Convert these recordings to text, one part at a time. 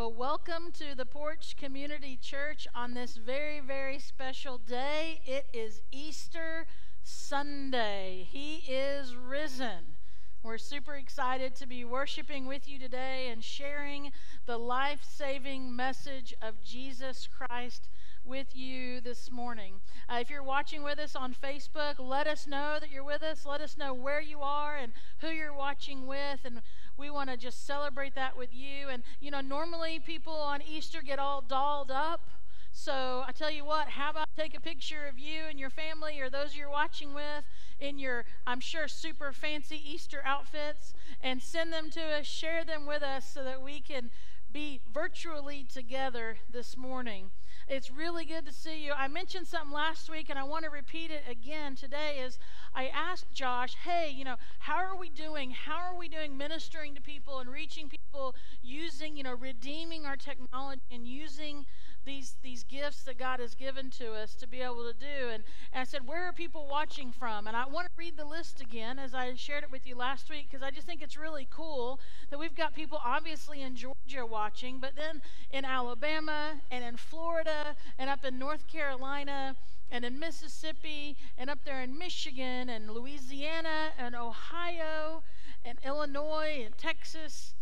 Well, welcome to the Porch Community Church on this very, very special day. It is Easter Sunday. He is risen. We're super excited to be worshiping with you today and sharing the life saving message of Jesus Christ with you this morning. Uh, if you're watching with us on Facebook, let us know that you're with us. Let us know where you are and who you're watching with. And we want to just celebrate that with you. And, you know, normally people on Easter get all dolled up. So I tell you what, how about take a picture of you and your family or those you're watching with in your, I'm sure, super fancy Easter outfits and send them to us, share them with us so that we can be virtually together this morning. It's really good to see you. I mentioned something last week and I want to repeat it again today is I asked Josh, "Hey, you know, how are we doing? How are we doing ministering to people and reaching people using, you know, redeeming our technology and using these these gifts that God has given to us to be able to do. And, and I said, where are people watching from? And I want to read the list again as I shared it with you last week because I just think it's really cool that we've got people obviously in Georgia watching, but then in Alabama and in Florida and up in North Carolina and in Mississippi and up there in Michigan and Louisiana and Ohio and Illinois and Texas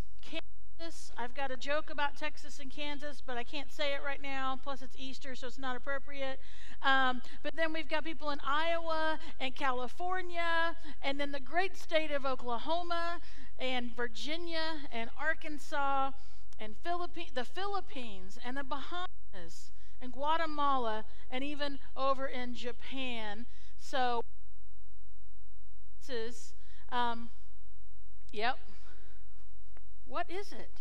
I've got a joke about Texas and Kansas, but I can't say it right now. Plus, it's Easter, so it's not appropriate. Um, but then we've got people in Iowa and California, and then the great state of Oklahoma and Virginia and Arkansas and Philippi- the Philippines and the Bahamas and Guatemala and even over in Japan. So, this is, um, yep, what is it?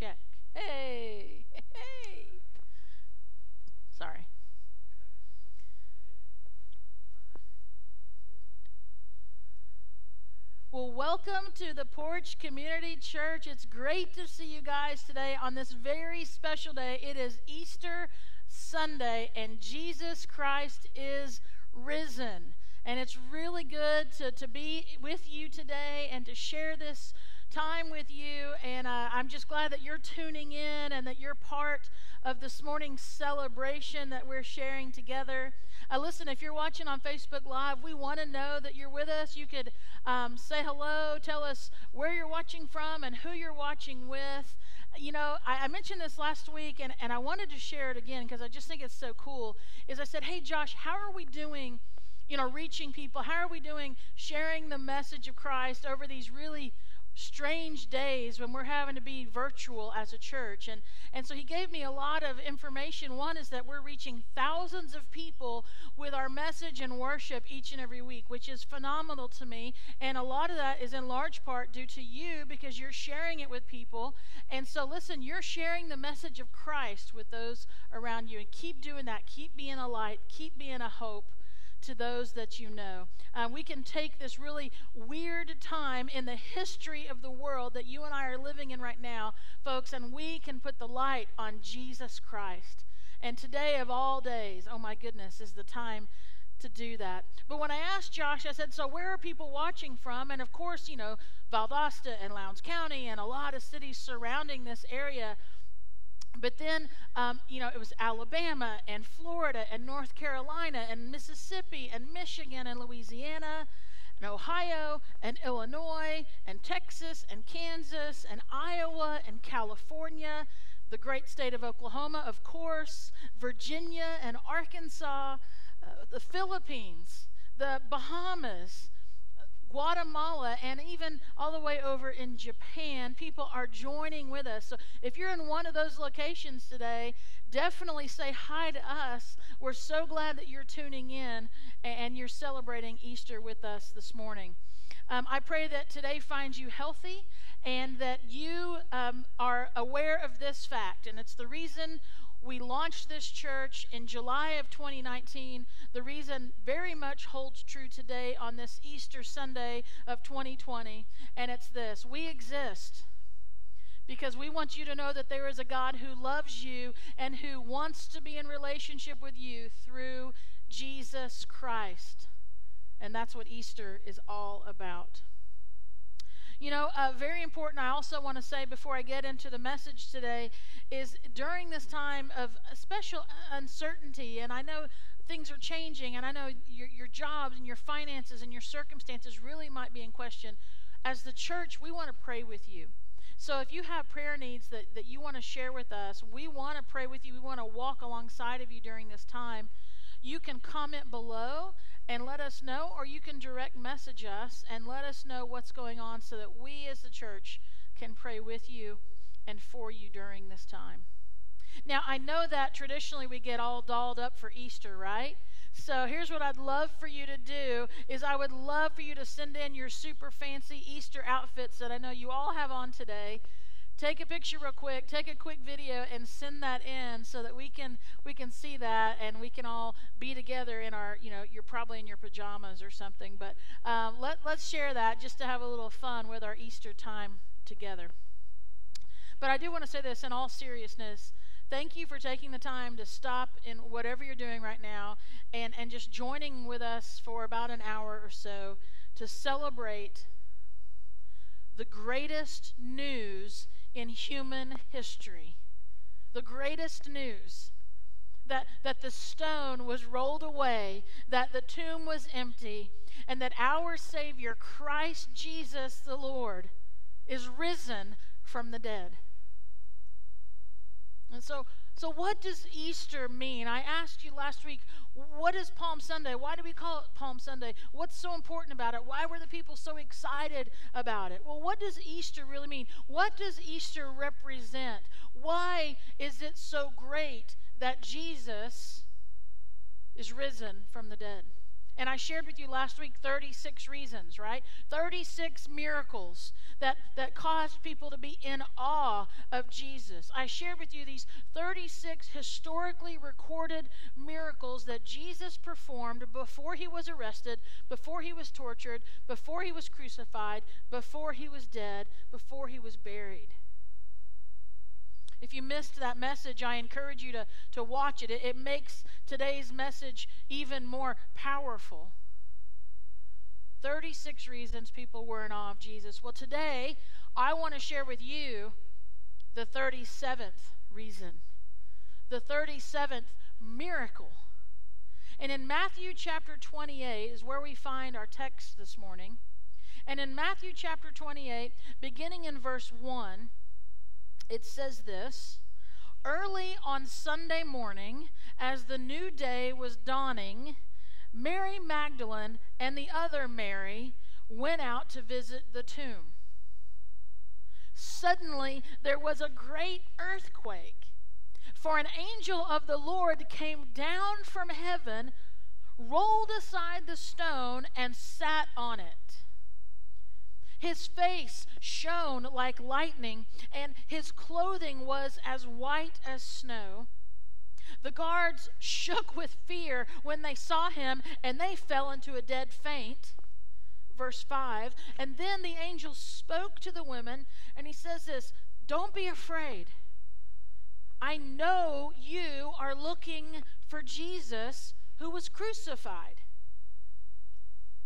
Check. Hey, hey. Sorry. Well, welcome to the Porch Community Church. It's great to see you guys today on this very special day. It is Easter Sunday, and Jesus Christ is risen. And it's really good to, to be with you today and to share this time with you. And uh, I'm just glad that you're tuning in and that you're part of this morning's celebration that we're sharing together. Uh, listen, if you're watching on Facebook Live, we want to know that you're with us. You could um, say hello, tell us where you're watching from and who you're watching with. You know, I, I mentioned this last week, and, and I wanted to share it again because I just think it's so cool. Is I said, hey, Josh, how are we doing? You know, reaching people. How are we doing sharing the message of Christ over these really strange days when we're having to be virtual as a church. And, and so he gave me a lot of information. One is that we're reaching thousands of people with our message and worship each and every week, which is phenomenal to me. And a lot of that is in large part due to you because you're sharing it with people. And so, listen, you're sharing the message of Christ with those around you. And keep doing that. Keep being a light, keep being a hope to those that you know. Uh, we can take this really weird time in the history of the world that you and I are living in right now, folks, and we can put the light on Jesus Christ. And today, of all days, oh my goodness, is the time to do that. But when I asked Josh, I said, So where are people watching from? And of course, you know, Valdosta and Lowndes County and a lot of cities surrounding this area but then, um, you know, it was Alabama and Florida and North Carolina and Mississippi and Michigan and Louisiana and Ohio and Illinois and Texas and Kansas and Iowa and California, the great state of Oklahoma, of course, Virginia and Arkansas, uh, the Philippines, the Bahamas, Guatemala, and even all the way over in Japan, people are joining with us. So if you're in one of those locations today, definitely say hi to us. We're so glad that you're tuning in and you're celebrating Easter with us this morning. Um, I pray that today finds you healthy and that you um, are aware of this fact. And it's the reason we launched this church in July of 2019. The reason very much holds true today on this Easter Sunday of 2020, and it's this we exist because we want you to know that there is a God who loves you and who wants to be in relationship with you through Jesus Christ. And that's what Easter is all about. You know, uh, very important, I also want to say before I get into the message today, is during this time of special uncertainty, and I know things are changing, and I know your, your jobs and your finances and your circumstances really might be in question. As the church, we want to pray with you. So if you have prayer needs that, that you want to share with us, we want to pray with you. We want to walk alongside of you during this time. You can comment below and let us know, or you can direct message us and let us know what's going on so that we as the church can pray with you and for you during this time. Now, I know that traditionally we get all dolled up for Easter, right? So here's what I'd love for you to do is I would love for you to send in your super fancy Easter outfits that I know you all have on today take a picture real quick take a quick video and send that in so that we can we can see that and we can all be together in our you know you're probably in your pajamas or something but um, let, let's share that just to have a little fun with our easter time together. But i do want to say this in all seriousness. Thank you for taking the time to stop in whatever you're doing right now and and just joining with us for about an hour or so to celebrate the greatest news in human history. The greatest news that, that the stone was rolled away, that the tomb was empty, and that our Savior, Christ Jesus the Lord, is risen from the dead. And so, so what does Easter mean? I asked you last week, what is Palm Sunday? Why do we call it Palm Sunday? What's so important about it? Why were the people so excited about it? Well, what does Easter really mean? What does Easter represent? Why is it so great that Jesus is risen from the dead? And I shared with you last week 36 reasons, right? 36 miracles that, that caused people to be in awe of Jesus. I shared with you these 36 historically recorded miracles that Jesus performed before he was arrested, before he was tortured, before he was crucified, before he was dead, before he was buried. If you missed that message, I encourage you to, to watch it. it. It makes today's message even more powerful. 36 reasons people were in awe of Jesus. Well, today, I want to share with you the 37th reason, the 37th miracle. And in Matthew chapter 28 is where we find our text this morning. And in Matthew chapter 28, beginning in verse 1, it says this Early on Sunday morning, as the new day was dawning, Mary Magdalene and the other Mary went out to visit the tomb. Suddenly there was a great earthquake, for an angel of the Lord came down from heaven, rolled aside the stone, and sat on it. His face shone like lightning, and his clothing was as white as snow. The guards shook with fear when they saw him, and they fell into a dead faint. Verse 5 And then the angel spoke to the women, and he says this Don't be afraid. I know you are looking for Jesus who was crucified.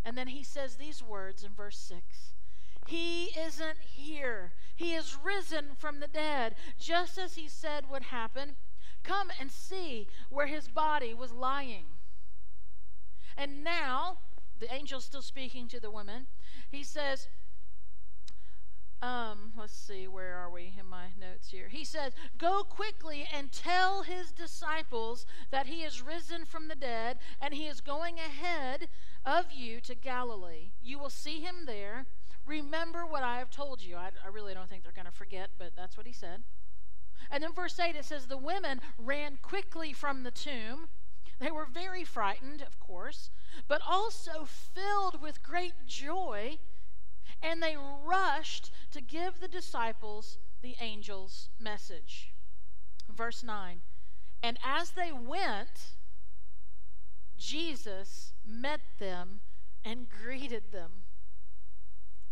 And then he says these words in verse 6 he isn't here. He is risen from the dead, just as he said would happen. Come and see where his body was lying. And now, the angel's still speaking to the woman. He says, um, let's see, where are we in my notes here? He says, Go quickly and tell his disciples that he is risen from the dead and he is going ahead of you to Galilee. You will see him there. Remember what I have told you. I, I really don't think they're going to forget, but that's what he said. And then verse 8 it says, The women ran quickly from the tomb. They were very frightened, of course, but also filled with great joy, and they rushed to give the disciples the angel's message. Verse 9 And as they went, Jesus met them and greeted them.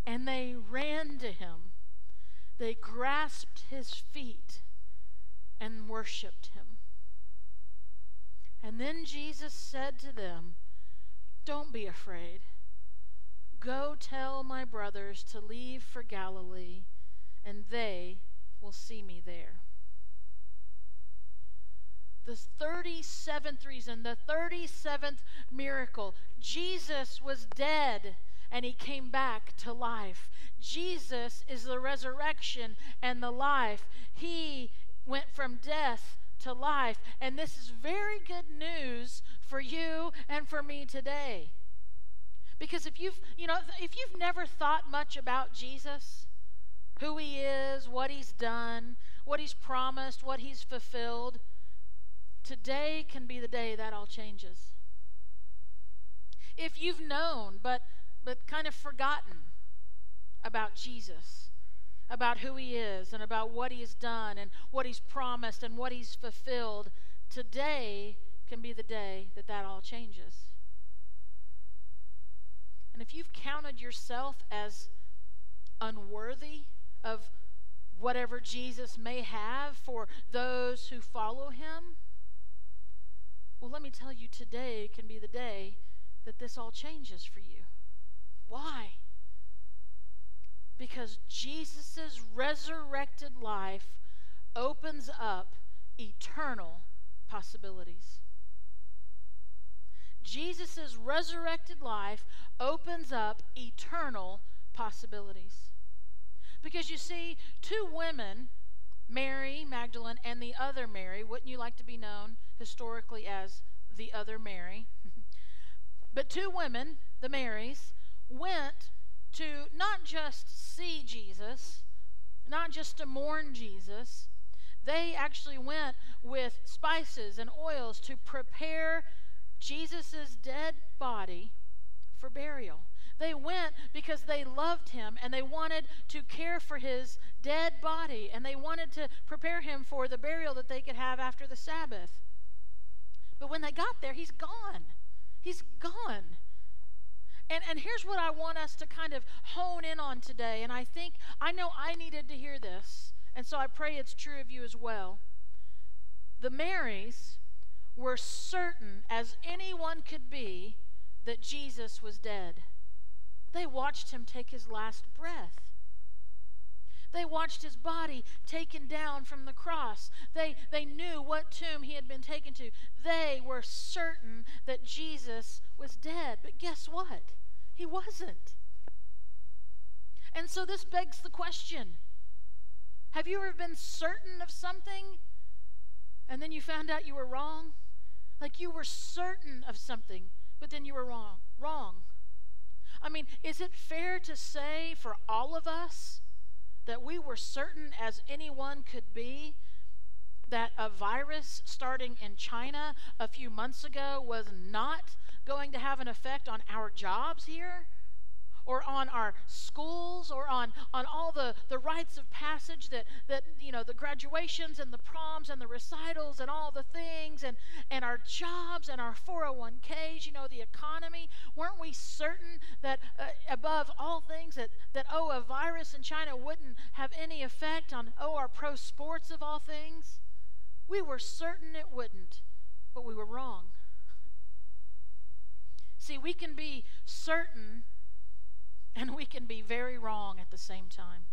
And they ran to him. They grasped his feet and worshiped him. And then Jesus said to them, Don't be afraid. Go tell my brothers to leave for Galilee, and they will see me there. The 37th reason, the 37th miracle Jesus was dead and he came back to life. Jesus is the resurrection and the life. He went from death to life. And this is very good news for you and for me today. Because if you've, you know, if you've never thought much about Jesus, who he is, what he's done, what he's promised, what he's fulfilled, today can be the day that all changes. If you've known, but but kind of forgotten about Jesus, about who he is, and about what he has done, and what he's promised, and what he's fulfilled, today can be the day that that all changes. And if you've counted yourself as unworthy of whatever Jesus may have for those who follow him, well, let me tell you, today can be the day that this all changes for you. Why? Because Jesus' resurrected life opens up eternal possibilities. Jesus' resurrected life opens up eternal possibilities. Because you see, two women, Mary Magdalene and the other Mary, wouldn't you like to be known historically as the other Mary? but two women, the Marys, went to not just see Jesus, not just to mourn Jesus, they actually went with spices and oils to prepare Jesus' dead body for burial. They went because they loved him and they wanted to care for his dead body and they wanted to prepare him for the burial that they could have after the Sabbath. But when they got there, he's gone. He's gone. And, and here's what I want us to kind of hone in on today. And I think, I know I needed to hear this. And so I pray it's true of you as well. The Marys were certain as anyone could be that Jesus was dead. They watched him take his last breath. They watched his body taken down from the cross. They, they knew what tomb he had been taken to. They were certain that Jesus was dead. But guess what? He wasn't. And so this begs the question Have you ever been certain of something and then you found out you were wrong? Like you were certain of something, but then you were wrong. Wrong. I mean, is it fair to say for all of us that we were certain as anyone could be that a virus starting in China a few months ago was not going to have an effect on our jobs here or on our schools or on, on all the, the rites of passage that, that, you know, the graduations and the proms and the recitals and all the things and, and our jobs and our 401ks, you know, the economy. Weren't we certain that uh, above all things that, that, oh, a virus in China wouldn't have any effect on, oh, our pro sports of all things? We were certain it wouldn't, but we were wrong. See, we can be certain and we can be very wrong at the same time.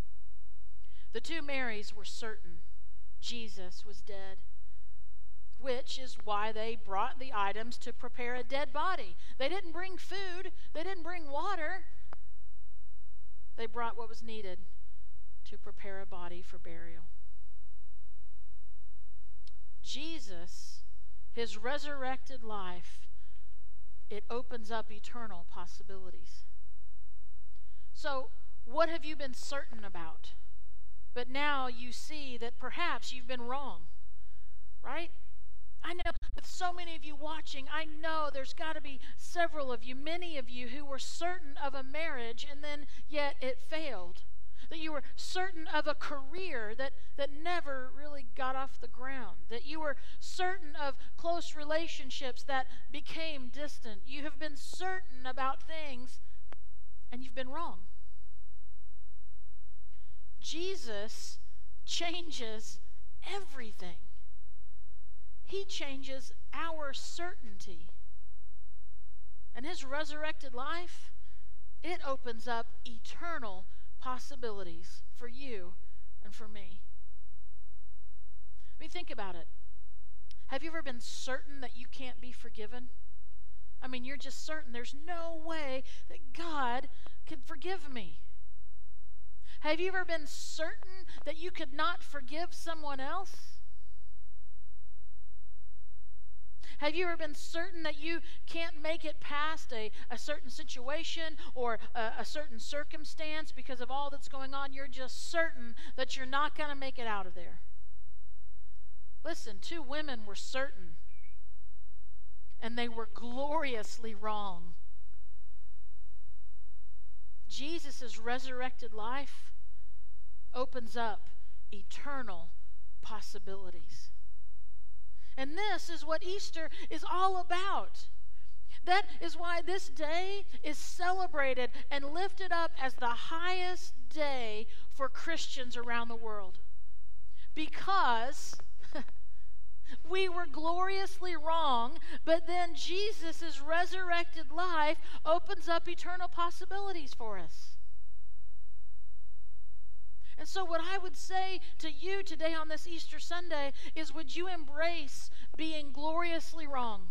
The two Marys were certain Jesus was dead, which is why they brought the items to prepare a dead body. They didn't bring food, they didn't bring water. They brought what was needed to prepare a body for burial. Jesus, his resurrected life, it opens up eternal possibilities. So, what have you been certain about? But now you see that perhaps you've been wrong, right? I know with so many of you watching, I know there's got to be several of you, many of you, who were certain of a marriage and then yet it failed. That you were certain of a career that, that never really got off the ground. That you were certain of close relationships that became distant. You have been certain about things and you've been wrong. Jesus changes everything. He changes our certainty. And his resurrected life, it opens up eternal possibilities for you and for me. I mean, think about it. Have you ever been certain that you can't be forgiven? I mean, you're just certain there's no way that God can forgive me. Have you ever been certain that you could not forgive someone else? Have you ever been certain that you can't make it past a, a certain situation or a, a certain circumstance because of all that's going on? You're just certain that you're not going to make it out of there. Listen, two women were certain, and they were gloriously wrong. Jesus' resurrected life opens up eternal possibilities. And this is what Easter is all about. That is why this day is celebrated and lifted up as the highest day for Christians around the world. Because we were gloriously wrong, but then Jesus' resurrected life opens up eternal possibilities for us. And so, what I would say to you today on this Easter Sunday is would you embrace being gloriously wrong?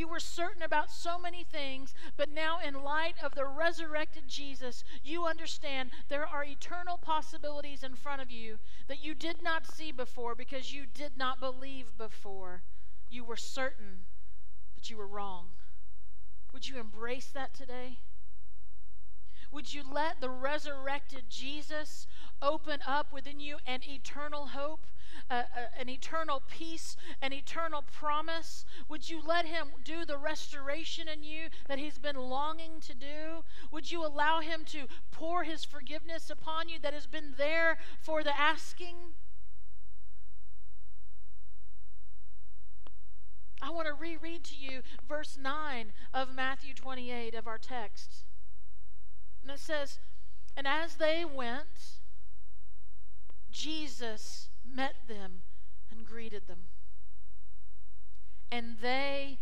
You were certain about so many things, but now, in light of the resurrected Jesus, you understand there are eternal possibilities in front of you that you did not see before because you did not believe before. You were certain, but you were wrong. Would you embrace that today? Would you let the resurrected Jesus open up within you an eternal hope, uh, uh, an eternal peace, an eternal promise? Would you let Him do the restoration in you that He's been longing to do? Would you allow Him to pour His forgiveness upon you that has been there for the asking? I want to reread to you verse 9 of Matthew 28 of our text. And it says, And as they went, Jesus met them and greeted them. And they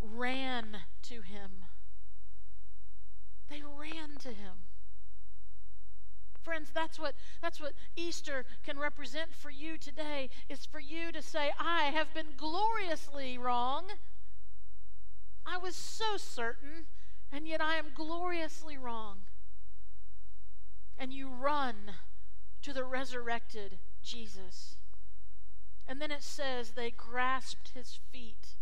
ran to him. They ran to him. Friends, that's what, that's what Easter can represent for you today, is for you to say, I have been gloriously wrong. I was so certain, and yet I am gloriously wrong and you run to the resurrected Jesus. And then it says they grasped his feet.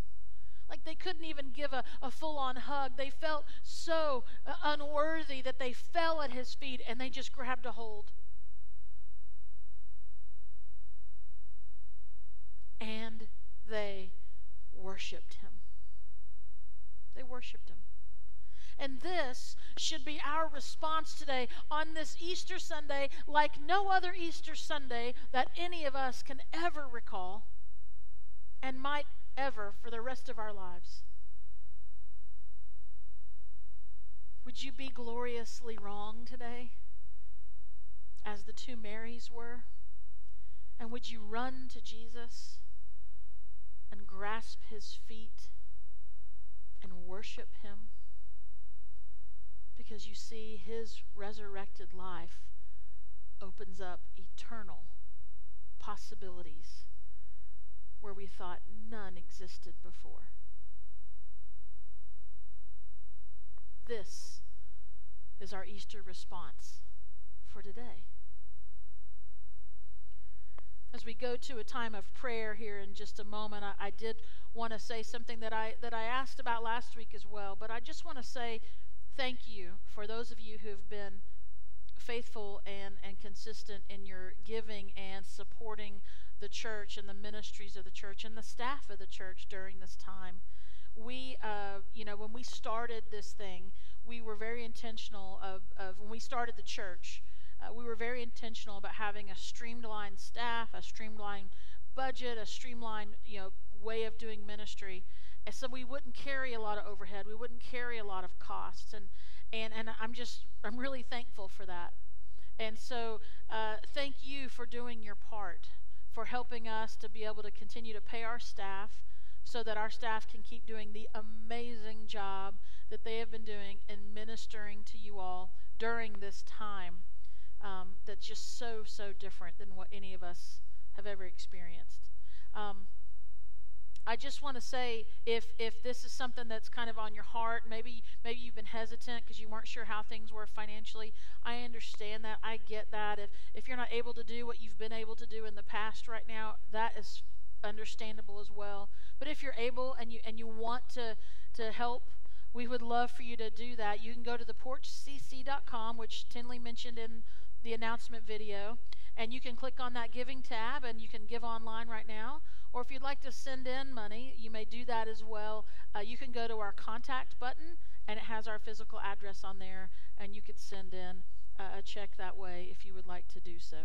Like they couldn't even give a, a full on hug. They felt so uh, unworthy that they fell at his feet and they just grabbed a hold. And they worshiped him. They worshiped him. And this should be our response today on this Easter Sunday, like no other Easter Sunday that any of us can ever recall and might ever for the rest of our lives. Would you be gloriously wrong today, as the two Marys were? And would you run to Jesus and grasp his feet and worship him? Because you see, his resurrected life opens up eternal possibilities where we thought none existed before. This is our Easter response for today. As we go to a time of prayer here in just a moment, I, I did want to say something that I that I asked about last week as well. But I just want to say thank you for those of you who have been faithful and, and consistent in your giving and supporting the church and the ministries of the church and the staff of the church during this time. We, uh, you know, when we started this thing, we were very intentional of, of when we started the church, uh, we were very intentional about having a streamlined staff, a streamlined budget, a streamlined, you know, way of doing ministry. And so we wouldn't carry a lot of overhead. We wouldn't carry a lot of costs. And, and, and I'm just, I'm really thankful for that. And so uh, thank you for doing your part for helping us to be able to continue to pay our staff so that our staff can keep doing the amazing job that they have been doing in ministering to you all during this time um, that's just so, so different than what any of us have ever experienced. Um, I just want to say if if this is something that's kind of on your heart, maybe maybe you've been hesitant because you weren't sure how things were financially. I understand that. I get that. If if you're not able to do what you've been able to do in the past right now, that is understandable as well. But if you're able and you and you want to to help, we would love for you to do that. You can go to theporchcc.com, which Tinley mentioned in the announcement video, and you can click on that giving tab and you can give online right now. Or if you'd like to send in money, you may do that as well. Uh, you can go to our contact button, and it has our physical address on there, and you could send in uh, a check that way if you would like to do so.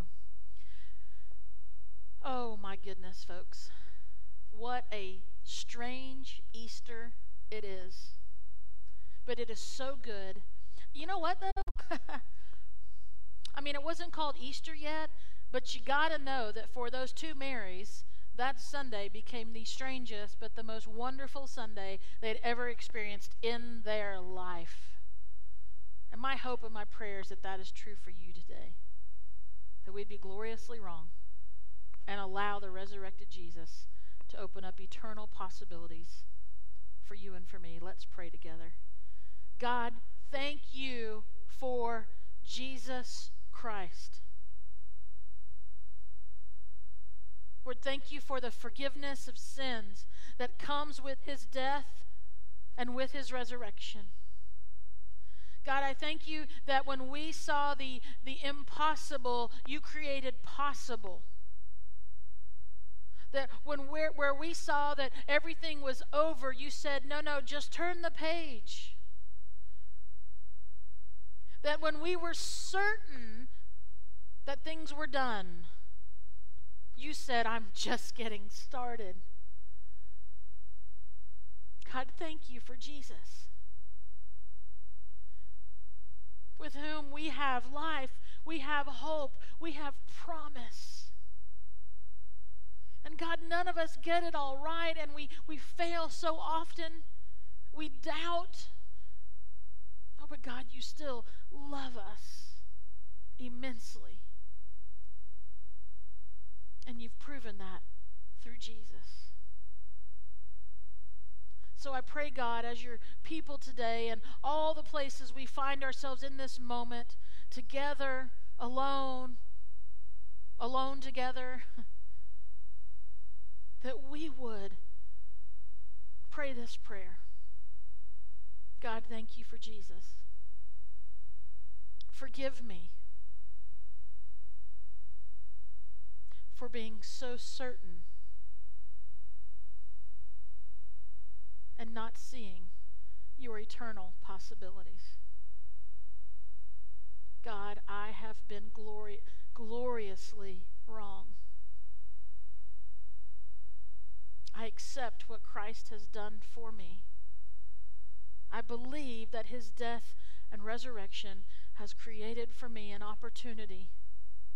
Oh my goodness, folks. What a strange Easter it is. But it is so good. You know what, though? I mean, it wasn't called Easter yet, but you got to know that for those two Marys, that Sunday became the strangest but the most wonderful Sunday they'd ever experienced in their life. And my hope and my prayer is that that is true for you today. That we'd be gloriously wrong and allow the resurrected Jesus to open up eternal possibilities for you and for me. Let's pray together. God, thank you for Jesus Christ. Lord, thank you for the forgiveness of sins that comes with his death and with his resurrection. God, I thank you that when we saw the, the impossible, you created possible. That when we're, where we saw that everything was over, you said, no, no, just turn the page. That when we were certain that things were done, you said, I'm just getting started. God, thank you for Jesus, with whom we have life, we have hope, we have promise. And God, none of us get it all right, and we, we fail so often. We doubt. Oh, but God, you still love us immensely. And you've proven that through Jesus. So I pray, God, as your people today and all the places we find ourselves in this moment, together, alone, alone together, that we would pray this prayer. God, thank you for Jesus. Forgive me for being so certain and not seeing your eternal possibilities. God, I have been glori- gloriously wrong. I accept what Christ has done for me. I believe that his death and resurrection has created for me an opportunity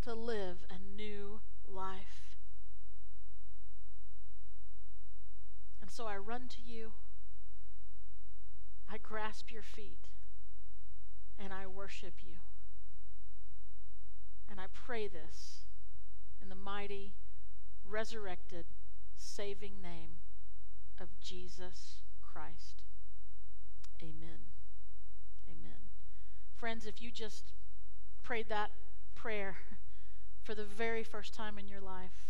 to live a new life. And so I run to you, I grasp your feet, and I worship you. And I pray this in the mighty, resurrected, saving name of Jesus Christ. Amen. Amen. Friends, if you just prayed that prayer for the very first time in your life,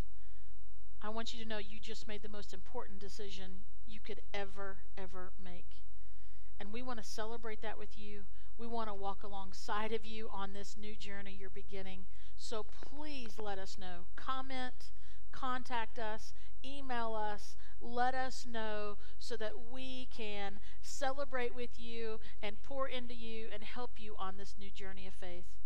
I want you to know you just made the most important decision you could ever, ever make. And we want to celebrate that with you. We want to walk alongside of you on this new journey you're beginning. So please let us know. Comment, contact us, email us, let us know so that we can celebrate with you and pour into you and help you on this new journey of faith.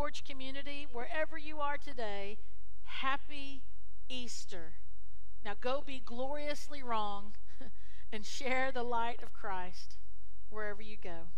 Porch community, wherever you are today, happy Easter. Now go be gloriously wrong and share the light of Christ wherever you go.